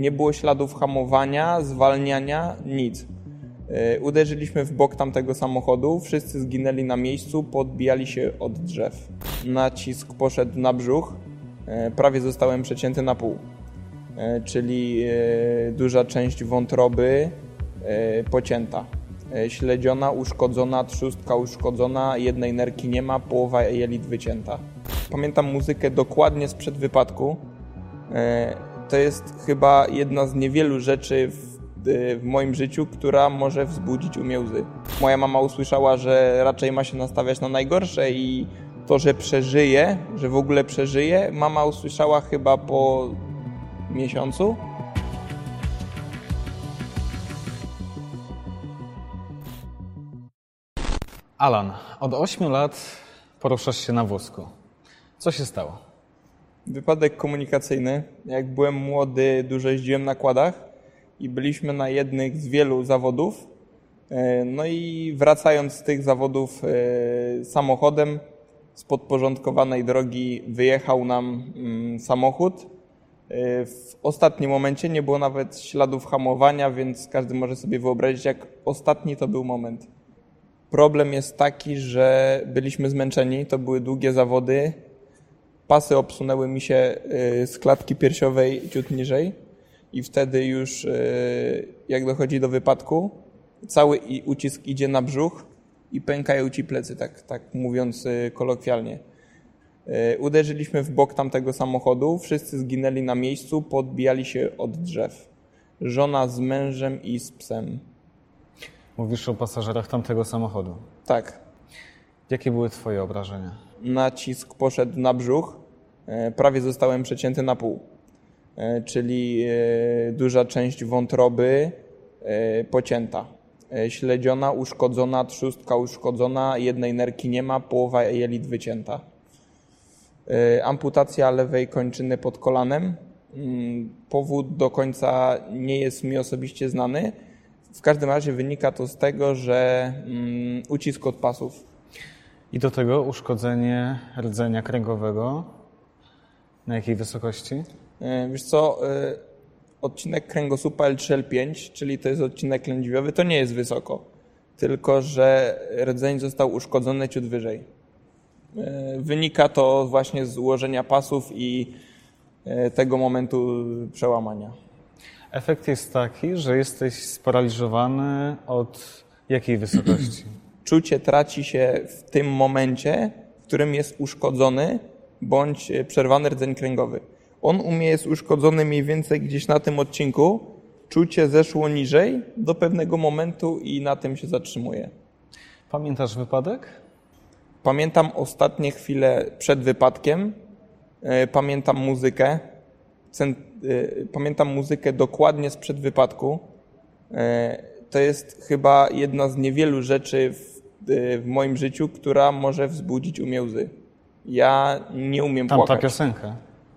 Nie było śladów hamowania, zwalniania, nic. E, uderzyliśmy w bok tamtego samochodu, wszyscy zginęli na miejscu, podbijali się od drzew. Nacisk poszedł na brzuch, e, prawie zostałem przecięty na pół. E, czyli duża część wątroby pocięta. Śledziona, uszkodzona, trzustka uszkodzona, jednej nerki nie ma, połowa jelit wycięta. Pamiętam muzykę dokładnie sprzed wypadku. To jest chyba jedna z niewielu rzeczy w Y, w moim życiu, która może wzbudzić u mnie łzy. Moja mama usłyszała, że raczej ma się nastawiać na najgorsze i to, że przeżyje, że w ogóle przeżyje, mama usłyszała chyba po miesiącu. Alan, od 8 lat poruszasz się na wózku. Co się stało? Wypadek komunikacyjny. Jak byłem młody, dużo jeździłem na kładach i byliśmy na jednych z wielu zawodów. E, no i wracając z tych zawodów e, samochodem z podporządkowanej drogi wyjechał nam mm, samochód. E, w ostatnim momencie nie było nawet śladów hamowania, więc każdy może sobie wyobrazić, jak ostatni to był moment. Problem jest taki, że byliśmy zmęczeni, to były długie zawody. Pasy obsunęły mi się z klatki piersiowej ciut niżej i wtedy już e, jak dochodzi do wypadku, cały ucisk idzie na brzuch i pękają ci plecy, tak, tak mówiąc e, kolokwialnie. Uderzyliśmy w bok tamtego samochodu, wszyscy zginęli na miejscu, podbijali się od drzew. Żona z mężem i z psem. Mówisz o pasażerach tamtego samochodu. Tak. Jakie były Twoje obrażenia? Nacisk poszedł na brzuch, prawie zostałem przecięty na pół. E, czyli e, duża część wątroby e, pocięta. Śledziona, uszkodzona, trzustka uszkodzona, jednej nerki nie ma, połowa jelit wycięta. Amputacja lewej kończyny pod kolanem. Mm, powód do końca nie jest mi osobiście znany. W każdym razie wynika to z tego, że mm, ucisk od pasów. I do tego uszkodzenie rdzenia kręgowego. Na jakiej wysokości? E, wiesz co, e, odcinek kręgosłupa L3L5, czyli to jest odcinek lędźwiowy, to nie jest wysoko, tylko że rdzeń został uszkodzony ciut wyżej. E, wynika to właśnie z ułożenia pasów i tego momentu przełamania. Efekt jest taki, że jesteś sparaliżowany od jakiej wysokości? Czucie traci się w tym momencie, w którym jest uszkodzony bądź przerwany rdzeń kręgowy. On u mnie jest uszkodzony mniej więcej gdzieś na tym odcinku. Czucie zeszło niżej do pewnego momentu i na tym się zatrzymuje. Pamiętasz wypadek? Pamiętam ostatnie chwile przed wypadkiem. E, pamiętam muzykę. E, pamiętam muzykę dokładnie sprzed wypadku. E, to jest chyba jedna z niewielu rzeczy w, w moim życiu, która może wzbudzić u mnie łzy. Ja nie umiem Tamta płakać. Tamta piosenka.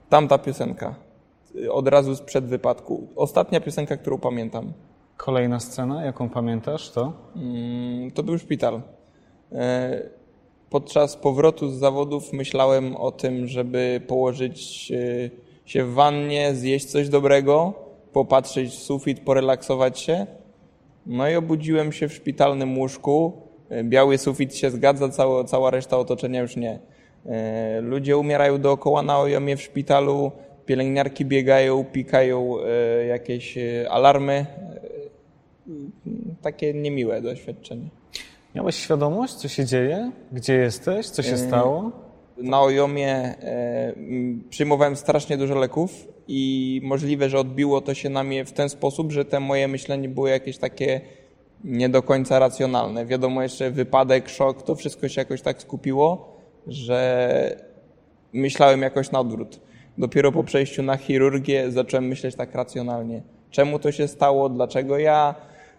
Tamta piosenka. Od razu sprzed wypadku. Ostatnia piosenka, którą pamiętam. Kolejna scena, jaką pamiętasz, to? Mm, to był szpital. E, podczas powrotu z zawodów myślałem o tym, żeby położyć e, się w wannie, zjeść coś dobrego, popatrzeć w sufit, porelaksować się. No i obudziłem się w szpitalnym łóżku. E, biały sufit się zgadza, cała, cała reszta otoczenia już nie. E, ludzie umierają dookoła na ojomie w szpitalu, pielęgniarki biegają, pikają e, jakieś e, alarmy. Takie niemiłe doświadczenie. Miałeś świadomość, co się dzieje? Gdzie jesteś? Co się stało? Na ojomie przyjmowałem strasznie dużo leków i możliwe, że odbiło to się na mnie w ten sposób, że te moje myślenie było jakieś takie nie do końca racjonalne. Wiadomo, jeszcze wypadek, szok, to wszystko się jakoś tak skupiło że myślałem jakoś na odwrót. Dopiero po przejściu na chirurgię zacząłem myśleć tak racjonalnie. Czemu to się stało? Dlaczego ja?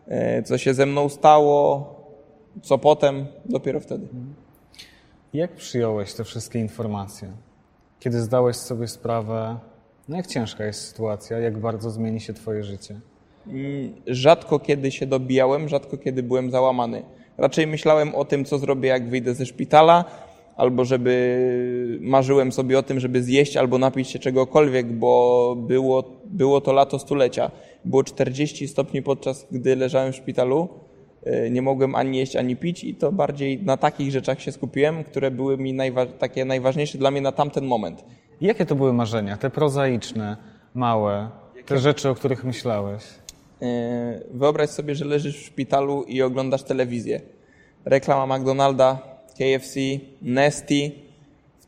E, co się ze mną stało? Co potem? Dopiero wtedy. Jak przyjąłeś te wszystkie informacje? Kiedy zdałeś sobie sprawę, no jak ciężka jest sytuacja, jak bardzo zmieni się Twoje życie? Mm, rzadko kiedy się dobijałem, rzadko kiedy byłem załamany. Raczej myślałem o tym, co zrobię, jak wyjdę ze szpitala, albo żeby marzyłem sobie o tym, żeby zjeść albo napić się czegokolwiek, bo było, było to lato stulecia. Było 40 stopni podczas gdy leżałem w szpitalu. E, Nie mogłem ani jeść, ani pić i to bardziej na takich rzeczach się skupiłem, które były mi najwa- takie najważniejsze dla mnie na tamten moment. Jakie to były marzenia? Te prozaiczne, małe, te rzeczy, o których myślałeś? E, Wyobraź sobie, że leżysz w szpitalu i oglądasz telewizję. Reklama McDonalda, KFC, Nesty.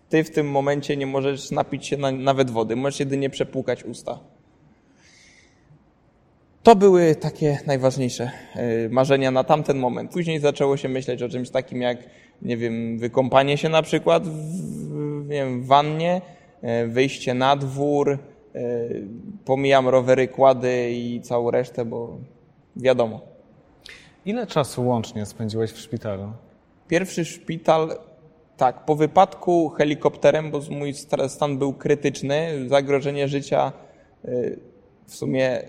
Ty w tym momencie nie możesz napić się na, nawet wody, możesz jedynie przepłukać usta. To były takie najważniejsze e, marzenia na tamten moment. Później zaczęło się myśleć o czymś takim jak, nie wiem, wykąpanie się na przykład w, nie wiem, w wannie, e, wyjście na dwór, e, pomijam rowery, kłady i całą resztę, bo wiadomo. Ile czasu łącznie spędziłeś w szpitalu? Pierwszy szpital, tak, po wypadku helikopterem, bo mój sta- stan był krytyczny, zagrożenie życia. y, W sumie y,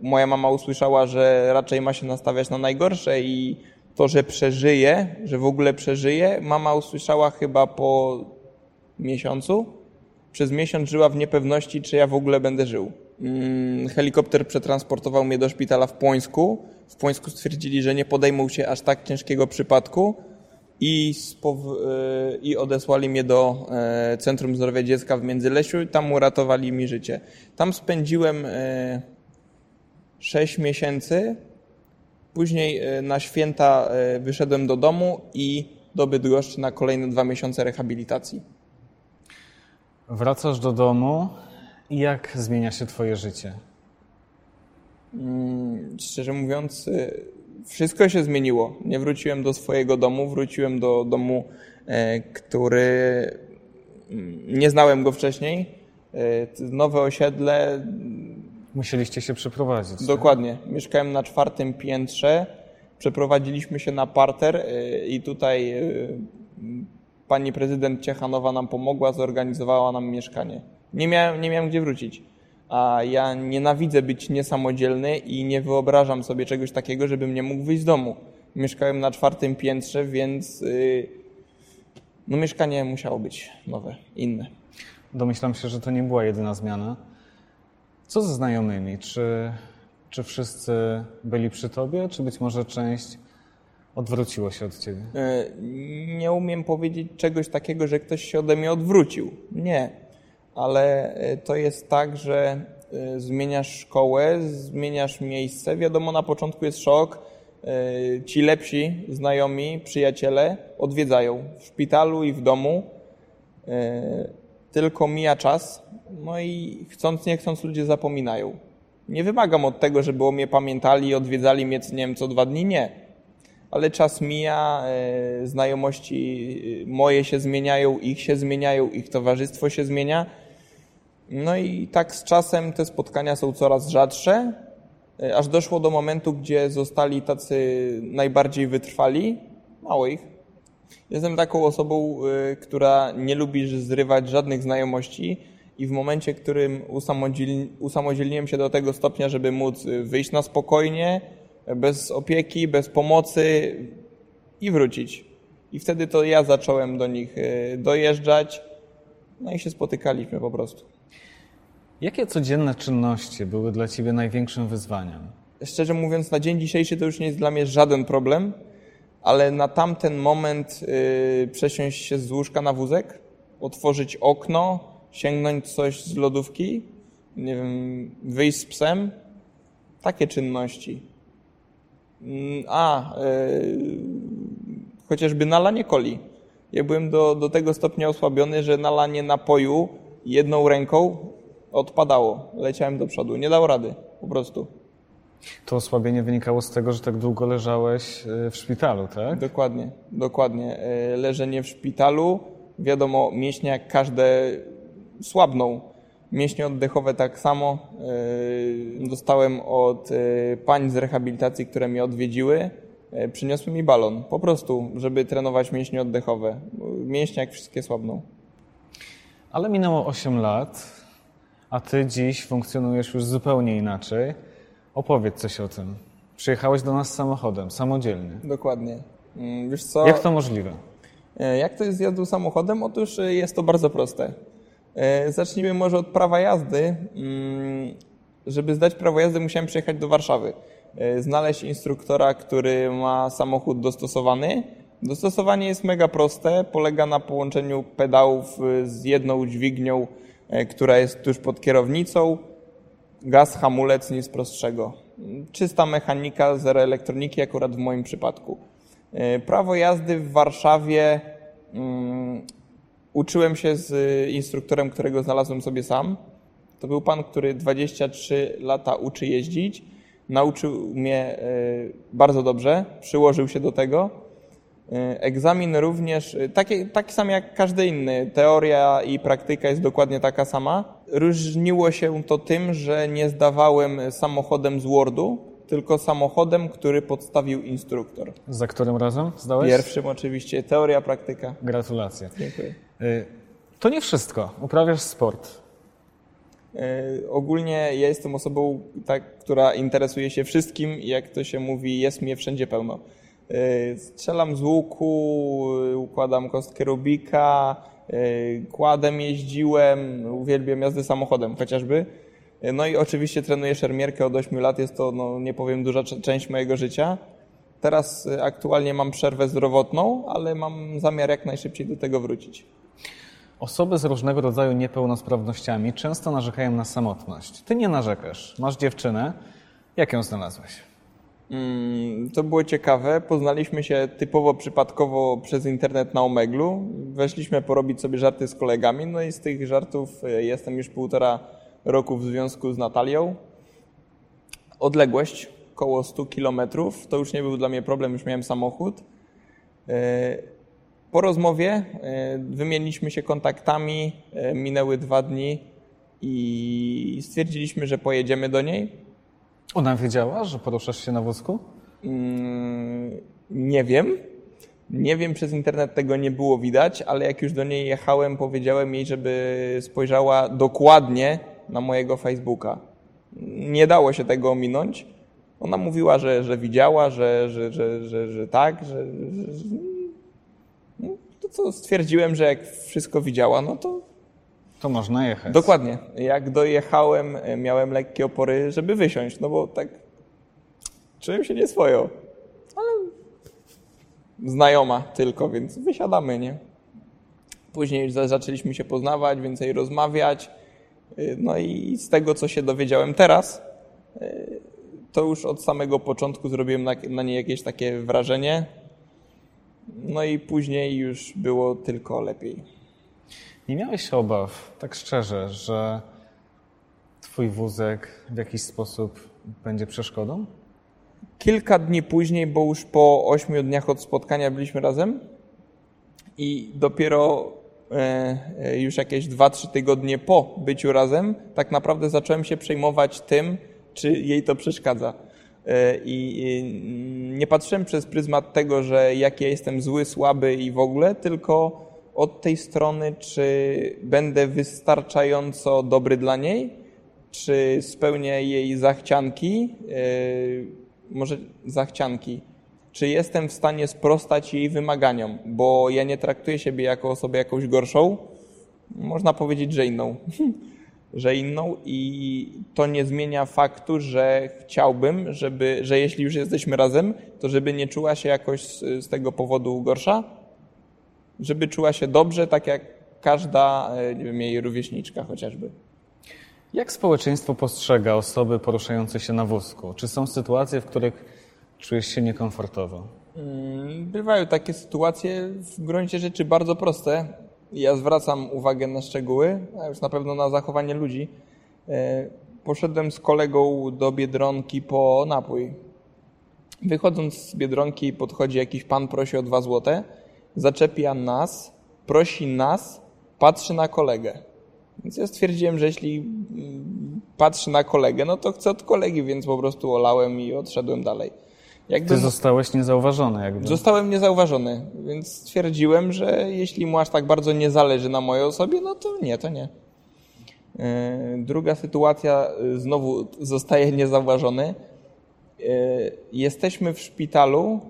moja mama usłyszała, że raczej ma się nastawiać na najgorsze i to, że przeżyje, że w ogóle przeżyje, mama usłyszała chyba po miesiącu. Przez miesiąc żyła w niepewności, czy ja w ogóle będę żył. Mm, Helikopter przetransportował mnie do szpitala w Płońsku. W Płońsku stwierdzili, że nie podejmą się aż tak ciężkiego przypadku i, e, i odesłali mnie do e, Centrum Zdrowia Dziecka w Międzylesiu i tam uratowali mi życie. Tam spędziłem e, 6 miesięcy. Później e, na święta e, wyszedłem do domu i do Bydgoszczy na kolejne dwa miesiące rehabilitacji. Wracasz do domu i jak zmienia się twoje życie? Szczerze mówiąc, y, wszystko się zmieniło. Nie wróciłem do swojego domu, wróciłem do domu, e, który mm, nie znałem go wcześniej. E, Nowe osiedle, Musieliście się przeprowadzić. dokładnie. Mieszkałem na czwartym piętrze. Przeprowadziliśmy się na parter e, i tutaj pani prezydent Ciechanowa nam pomogła, zorganizowała nam mieszkanie. Nie miałem, nie miałem gdzie wrócić. A ja nienawidzę być niesamodzielny i nie wyobrażam sobie czegoś takiego, żebym nie mógł wyjść z domu. Mieszkałem na czwartym piętrze, więc y, no mieszkanie musiało być nowe, inne. Domyślam się, że to nie była jedyna zmiana. Co ze znajomymi? Czy, czy wszyscy byli przy tobie, czy być może część odwróciło się od ciebie? E, Nie umiem powiedzieć czegoś takiego, że ktoś się ode mnie odwrócił. Nie. Ale e, to jest tak, że e, zmieniasz szkołę, zmieniasz miejsce. Wiadomo, na początku jest szok. E, Ci lepsi znajomi, przyjaciele odwiedzają w szpitalu i w domu. Tylko mija czas, no i chcąc, nie chcąc ludzie zapominają. Nie wymagam od tego, żeby o mnie pamiętali i odwiedzali mnie, nie wiem, co dwa dni, nie ale czas mija, znajomości moje się zmieniają, ich się zmieniają, ich towarzystwo się zmienia. No i tak z czasem te spotkania są coraz rzadsze, e, aż doszło do momentu, gdzie zostali tacy najbardziej wytrwali. Mało ich. Jestem taką osobą, e, która nie lubi zrywać żadnych znajomości i w momencie, w którym usamodzielni- usamodzielniłem się do tego stopnia, żeby móc e, wyjść na spokojnie, bez opieki, bez pomocy i wrócić. I wtedy to ja zacząłem do nich dojeżdżać, no i się spotykaliśmy po prostu. Jakie codzienne czynności były dla ciebie największym wyzwaniem? Szczerze mówiąc, na dzień dzisiejszy to już nie jest dla mnie żaden problem, ale na tamten moment yy, przesiąść się z łóżka na wózek, otworzyć okno, sięgnąć coś z lodówki, nie wiem, wyjść z psem, takie czynności. Mm, A, yy, chociażby nalanie coli. Ja byłem do, do tego stopnia osłabiony, że nalanie napoju jedną ręką odpadało. Leciałem do przodu. Nie dał rady, po prostu. To osłabienie wynikało z tego, że tak długo leżałeś y, w szpitalu, tak? Dokładnie, dokładnie. E, Leżenie w szpitalu, wiadomo, mięśnie jak każde słabną. Mięśnie oddechowe tak samo. E, Dostałem od e, pań z rehabilitacji, które mnie odwiedziły, e, przyniosły mi balon. Po prostu, żeby trenować mięśnie oddechowe. Mięśnie jak wszystkie słabną. Ale minęło 8 lat, a ty dziś funkcjonujesz już zupełnie inaczej. Opowiedz coś o tym. Przyjechałeś do nas samochodem, samodzielnie. Dokładnie. Mm, Wiesz co? Jak to możliwe? E, Jak to jest z jazdą samochodem? Otóż e, jest to bardzo proste. E, Zacznijmy może od prawa jazdy. Mm, Żeby zdać prawo jazdy, musiałem przyjechać do Warszawy. Znaleźć instruktora, który ma samochód dostosowany. Dostosowanie jest mega proste. Polega na połączeniu pedałów z jedną dźwignią, która jest tuż pod kierownicą. Gaz, hamulec, nic prostszego. Czysta mechanika, zero elektroniki, akurat w moim przypadku. E, Prawo jazdy w Warszawie mm, uczyłem się z instruktorem, którego znalazłem sobie sam. To był pan, który 23 lata uczy jeździć. Nauczył mnie e, bardzo dobrze, przyłożył się do tego. E, Egzamin również, e, taki, taki sam jak każdy inny. Teoria i praktyka jest dokładnie taka sama. Różniło się to tym, że nie zdawałem samochodem z Wordu, tylko samochodem, który podstawił instruktor. Za którym razem zdałeś? Pierwszym oczywiście teoria, praktyka. Gratulacje. Dziękuję. Y, To nie wszystko. Uprawiasz sport. E, Ogólnie ja jestem osobą, tak, która interesuje się wszystkim i jak to się mówi, jest mnie wszędzie pełno. E, Strzelam z łuku, e, układam kostkę Rubika, e, kładem jeździłem, uwielbiam jazdę samochodem chociażby. No i oczywiście trenuję szermierkę od 8 lat, jest to, no, nie powiem, duża część mojego życia. Teraz aktualnie mam przerwę zdrowotną, ale mam zamiar jak najszybciej do tego wrócić. Osoby z różnego rodzaju niepełnosprawnościami często narzekają na samotność. Ty nie narzekasz. Masz dziewczynę. Jak ją znalazłeś? Mm, To było ciekawe. Poznaliśmy się typowo przypadkowo przez internet na Omeglu. Weszliśmy porobić sobie żarty z kolegami, no i z tych żartów e, jestem już półtora roku w związku z Natalią. Odległość około 100 kilometrów to już nie był dla mnie problem, już miałem samochód. E, Po rozmowie e, wymieniliśmy się kontaktami, minęły dwa dni i stwierdziliśmy, że pojedziemy do niej. Ona wiedziała, że poruszasz się na wózku? Mm, Nie wiem. Nie wiem, przez internet tego nie było widać, ale jak już do niej jechałem, powiedziałem jej, żeby spojrzała dokładnie na mojego Facebooka. Nie dało się tego ominąć. Ona mówiła, że, że widziała, że, że, że, że, że tak, że, że, że... No, to co stwierdziłem, że jak wszystko widziała, no to To można jechać. Dokładnie. Jak dojechałem, e, miałem lekkie opory, żeby wysiąść, no bo tak czułem się nieswojo. Ale znajoma tylko, więc wysiadamy, nie? Później zaczęliśmy się poznawać, więcej rozmawiać. Y, No i z tego, co się dowiedziałem teraz, y, to już od samego początku zrobiłem na niej jakieś takie wrażenie. No i później już było tylko lepiej. Nie miałeś obaw, tak szczerze, że twój wózek w jakiś sposób będzie przeszkodą? Kilka dni później, bo już po ośmiu dniach od spotkania byliśmy razem i dopiero e, e, już jakieś 2-3 tygodnie po byciu razem, tak naprawdę zacząłem się przejmować tym, czy jej to przeszkadza. E, I nie patrzyłem przez pryzmat tego, że jak ja jestem zły, słaby i w ogóle, tylko od tej strony, czy będę wystarczająco dobry dla niej, czy spełnię jej zachcianki, yy, może zachcianki, czy jestem w stanie sprostać jej wymaganiom, bo ja nie traktuję siebie jako osobę jakąś gorszą, można powiedzieć, że inną. że inną i to nie zmienia faktu, że chciałbym, żeby, że jeśli już jesteśmy razem, to żeby nie czuła się jakoś z, z tego powodu gorsza, żeby czuła się dobrze, tak jak każda, e, nie wiem, jej rówieśniczka chociażby. Jak społeczeństwo postrzega osoby poruszające się na wózku? Czy są sytuacje, w których czujesz się niekomfortowo? Mm, Bywają takie sytuacje w gruncie rzeczy bardzo proste. Ja zwracam uwagę na szczegóły, a już na pewno na zachowanie ludzi. E, Poszedłem z kolegą do Biedronki po napój. Wychodząc z Biedronki podchodzi jakiś pan, prosi o dwa złote, zaczepia nas, prosi nas, patrzy na kolegę. Więc ja stwierdziłem, że jeśli mm, patrzy na kolegę, no to chcę od kolegi, więc po prostu olałem i odszedłem dalej. Jakby Ty zostałeś niezauważony jakby. Zostałem niezauważony, więc stwierdziłem, że jeśli mu aż tak bardzo nie zależy na mojej osobie, no to nie, to nie. Yy, Druga sytuacja, yy, znowu zostaje niezauważony. Yy, Jesteśmy w szpitalu,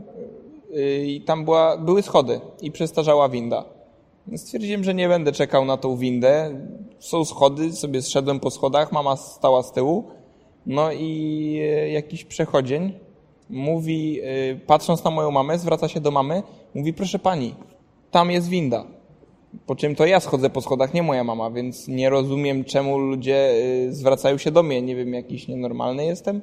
i tam była, były schody i przestarzała winda. Stwierdziłem, że nie będę czekał na tą windę. Są schody, sobie zszedłem po schodach, mama stała z tyłu. No i e, jakiś przechodzień mówi, e, patrząc na moją mamę, zwraca się do mamy, mówi, proszę pani, tam jest winda. Po czym to ja schodzę po schodach, nie moja mama, więc nie rozumiem, czemu ludzie e, zwracają się do mnie. Nie wiem, jakiś nienormalny jestem.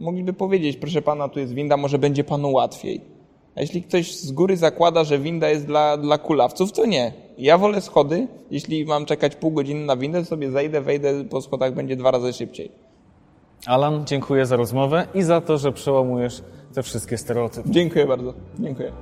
Mogliby powiedzieć, proszę pana, tu jest winda, może będzie panu łatwiej. A jeśli ktoś z góry zakłada, że winda jest dla, dla kulawców, to nie. Ja wolę schody. Jeśli mam czekać pół godziny na windę, sobie zejdę, wejdę po schodach, będzie dwa razy szybciej. Alan, dziękuję za rozmowę i za to, że przełamujesz te wszystkie stereotypy. Dziękuję bardzo. Dziękuję.